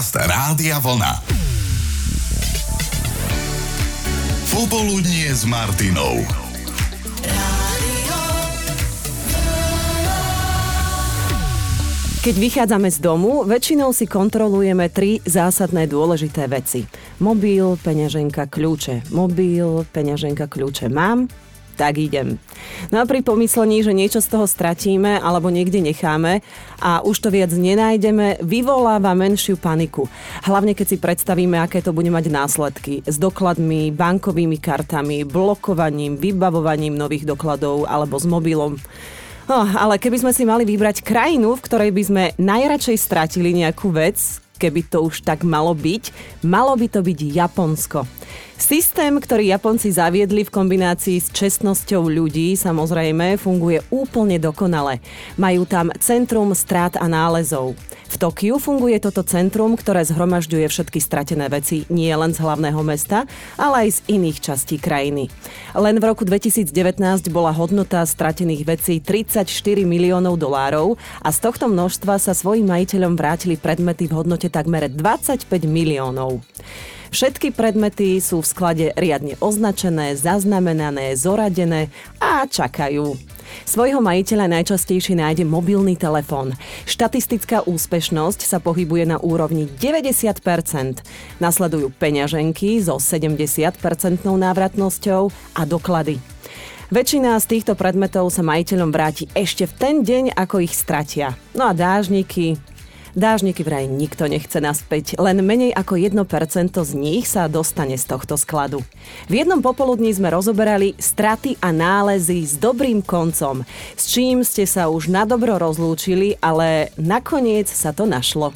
Podcast Rádia Vlna. Popoludnie s Martinou. Keď vychádzame z domu, väčšinou si kontrolujeme tri zásadné dôležité veci. Mobil, peňaženka, kľúče. Mobil, peňaženka, kľúče. Mám? Tak idem. No a pri pomyslení, že niečo z toho stratíme alebo niekde necháme a už to viac nenájdeme, vyvoláva menšiu paniku. Hlavne keď si predstavíme, aké to bude mať následky s dokladmi, bankovými kartami, blokovaním, vybavovaním nových dokladov alebo s mobilom. No, ale keby sme si mali vybrať krajinu, v ktorej by sme najradšej stratili nejakú vec, keby to už tak malo byť, malo by to byť Japonsko. Systém, ktorý Japonci zaviedli v kombinácii s čestnosťou ľudí, samozrejme, funguje úplne dokonale. Majú tam centrum strát a nálezov. V Tokiu funguje toto centrum, ktoré zhromažďuje všetky stratené veci nie len z hlavného mesta, ale aj z iných častí krajiny. Len v roku 2019 bola hodnota stratených vecí 34 miliónov dolárov a z tohto množstva sa svojim majiteľom vrátili predmety v hodnote takmer 25 miliónov. Všetky predmety sú v sklade riadne označené, zaznamenané, zoradené a čakajú. Svojho majiteľa najčastejšie nájde mobilný telefón. Štatistická úspešnosť sa pohybuje na úrovni 90%. Nasledujú peňaženky so 70% návratnosťou a doklady. Väčšina z týchto predmetov sa majiteľom vráti ešte v ten deň, ako ich stratia. No a dážniky, Dážniky vraj nikto nechce naspäť, len menej ako 1% z nich sa dostane z tohto skladu. V jednom popoludní sme rozoberali straty a nálezy s dobrým koncom, s čím ste sa už na dobro rozlúčili, ale nakoniec sa to našlo.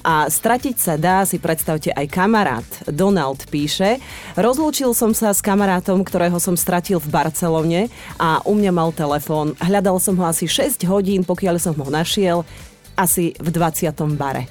A stratiť sa dá, si predstavte aj kamarát. Donald píše, rozlúčil som sa s kamarátom, ktorého som stratil v Barcelone a u mňa mal telefón. Hľadal som ho asi 6 hodín, pokiaľ som ho našiel asi v 20. bare.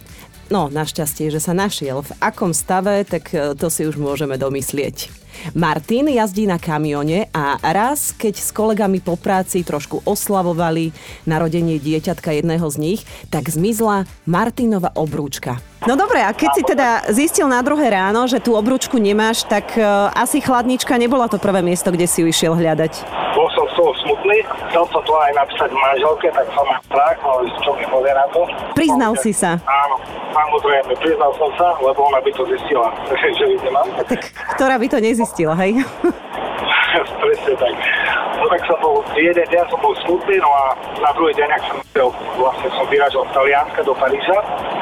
No, našťastie, že sa našiel. V akom stave, tak e, to si už môžeme domyslieť. Martin jazdí na kamione a raz, keď s kolegami po práci trošku oslavovali narodenie dieťatka jedného z nich, tak zmizla Martinova obrúčka. No dobre, a keď si teda zistil na druhé ráno, že tú obrúčku nemáš, tak uh, asi chladnička nebola to prvé miesto, kde si ju išiel hľadať. Bol toho smutný, chcel som to aj napísať manželke, tak som strach, ale čo mi povie na to. Priznal si sa. Áno, samozrejme, priznal som sa, lebo ona by to zistila, že ju nemám. Tak ktorá by to nezistila, hej? Presne tak. No tak som bol, jeden deň som bol smutný, no a na druhý deň, ak som išiel, vlastne som vyražal z Talianska do Paríža,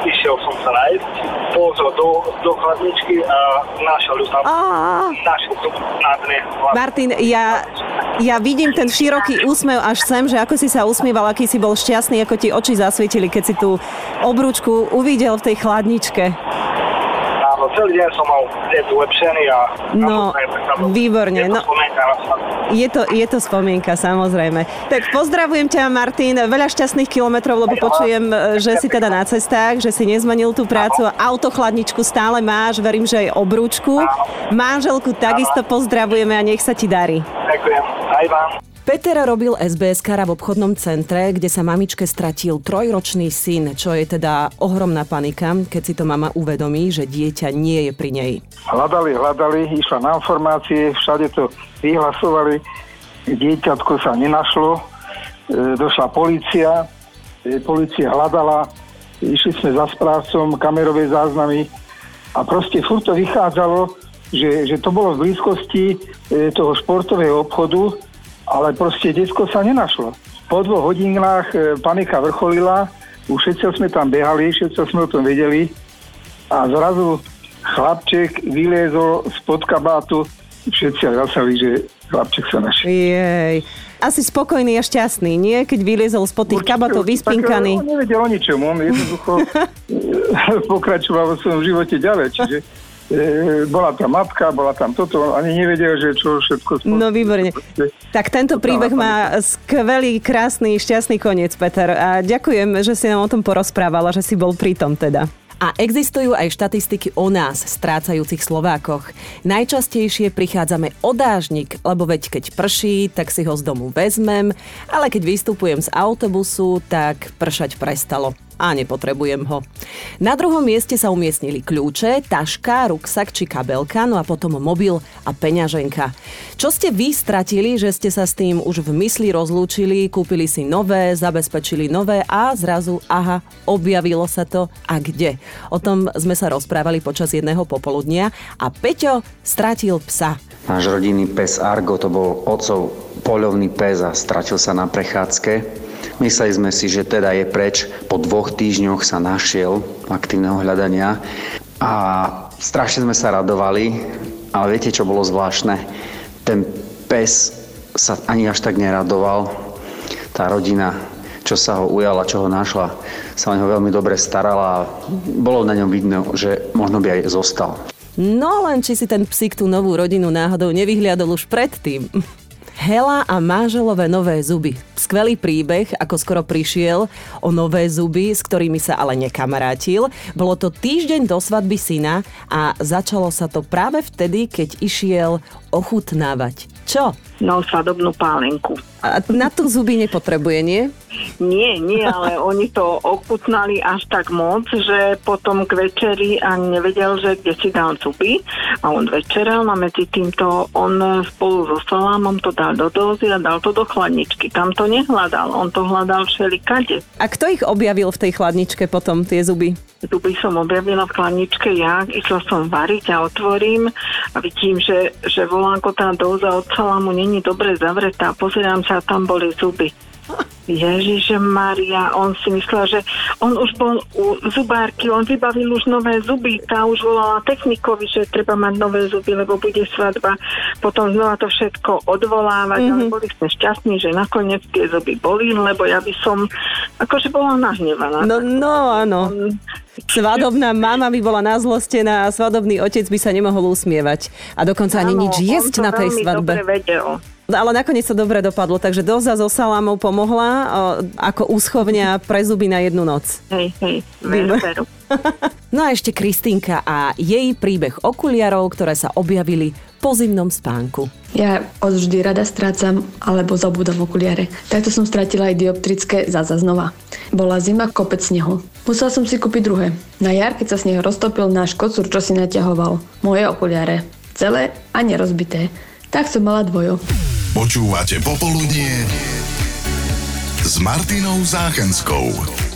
išiel som sa nájsť, pozrel do, do chladničky a našiel ju tam. Našiel som na dne. Vlastne. Martin, ja, ja vidím ten široký úsmev až sem, že ako si sa usmieval, aký si bol šťastný, ako ti oči zasvietili, keď si tú obrúčku uvidel v tej chladničke celý deň som mal deň ulepšený a... No, výborne. Je to, no, je, to, je to spomienka, samozrejme. Tak pozdravujem ťa, Martin. Veľa šťastných kilometrov, lebo počujem, že si teda na cestách, že si nezmenil tú prácu. Autochladničku stále máš, verím, že aj obrúčku. Manželku takisto pozdravujeme a nech sa ti darí. Ďakujem. Aj vám. Peter robil SBS kara v obchodnom centre, kde sa mamičke stratil trojročný syn, čo je teda ohromná panika, keď si to mama uvedomí, že dieťa nie je pri nej. Hľadali, hľadali, išla na informácie, všade to vyhlasovali, dieťatko sa nenašlo, e, došla policia, e, policia hľadala, išli sme za správcom, kamerové záznamy. A proste furt to vychádzalo, že, že to bolo v blízkosti e, toho športového obchodu, ale proste detsko sa nenašlo. Po dvoch hodinách e, panika vrcholila, už všetci sme tam behali, všetci sme o tom vedeli a zrazu chlapček vyliezol spod kabátu, všetci zasali, že chlapček sa našiel. Jej. Asi spokojný a šťastný, nie? Keď vyliezol spod tých kabátov vyspinkaný. On nevedel o ničom, on jednoducho pokračoval vo svojom živote ďalej, čiže E, bola tam matka, bola tam toto, ani nevedel, že čo všetko... Spolu. No výborne. Tak tento príbeh má skvelý, krásny, šťastný koniec, Peter. A ďakujem, že si nám o tom porozprávala, že si bol pritom teda. A existujú aj štatistiky o nás, strácajúcich Slovákoch. Najčastejšie prichádzame o dážnik, lebo veď keď prší, tak si ho z domu vezmem, ale keď vystupujem z autobusu, tak pršať prestalo. A nepotrebujem ho. Na druhom mieste sa umiestnili kľúče, taška, ruksak či kabelka, no a potom mobil a peňaženka. Čo ste vy stratili, že ste sa s tým už v mysli rozlúčili, kúpili si nové, zabezpečili nové a zrazu, aha, objavilo sa to a kde? O tom sme sa rozprávali počas jedného popoludnia a Peťo stratil psa. Náš rodinný pes Argo to bol otcov poľovný pes a stratil sa na prechádzke. Mysleli sme si, že teda je preč. Po dvoch týždňoch sa našiel aktívneho hľadania a strašne sme sa radovali, ale viete, čo bolo zvláštne? Ten pes sa ani až tak neradoval. Tá rodina, čo sa ho ujala, čo ho našla, sa o neho veľmi dobre starala a bolo na ňom vidno, že možno by aj zostal. No len či si ten psík tú novú rodinu náhodou nevyhliadol už predtým. Hela a manželové nové zuby. Skvelý príbeh, ako skoro prišiel o nové zuby, s ktorými sa ale nekamarátil. Bolo to týždeň do svadby syna a začalo sa to práve vtedy, keď išiel ochutnávať. Čo? No, svadobnú pálenku. A na to zuby nepotrebuje, nie? Nie, nie, ale oni to ochutnali až tak moc, že potom k večeri ani nevedel, že kde si dal zuby a on večeral a medzi týmto on spolu so salámom to dal do dozy a dal to do chladničky. Tam to nehľadal, on to hľadal všelikade. A kto ich objavil v tej chladničke potom, tie zuby? Zuby som objavila v chladničke ja, išla som variť a otvorím a vidím, že, že volánko tá doza od salámu není dobre zavretá. Pozerám sa, tam boli zuby. Ježiš Maria, on si myslel, že on už bol u zubárky, on vybavil už nové zuby, tá už volala technikovi, že treba mať nové zuby, lebo bude svadba. Potom znova to všetko odvolávať, mm-hmm. ale Mhm. boli sme šťastní, že nakoniec tie zuby boli, lebo ja by som akože bola nahnevaná. No, no áno. Svadobná mama by bola nazlostená a svadobný otec by sa nemohol usmievať. A dokonca ani Áno, nič jesť na tej svadbe. dobre vedel. Ale nakoniec to dobre dopadlo, takže doza so salámou pomohla o, ako úschovňa pre zuby na jednu noc. Hej, hej, veru, veru. No a ešte Kristýnka a jej príbeh okuliarov, ktoré sa objavili po zimnom spánku. Ja odvždy rada strácam alebo zabúdam okuliare. Takto som stratila aj dioptrické zaza znova. Bola zima, kopec snehu. Musela som si kúpiť druhé. Na jar, keď sa sneh roztopil, náš kocúr čo si naťahoval. Moje okuliare. Celé a nerozbité. Tak som mala dvojo. Počúvate Popoludnie s Martinou Záchenskou.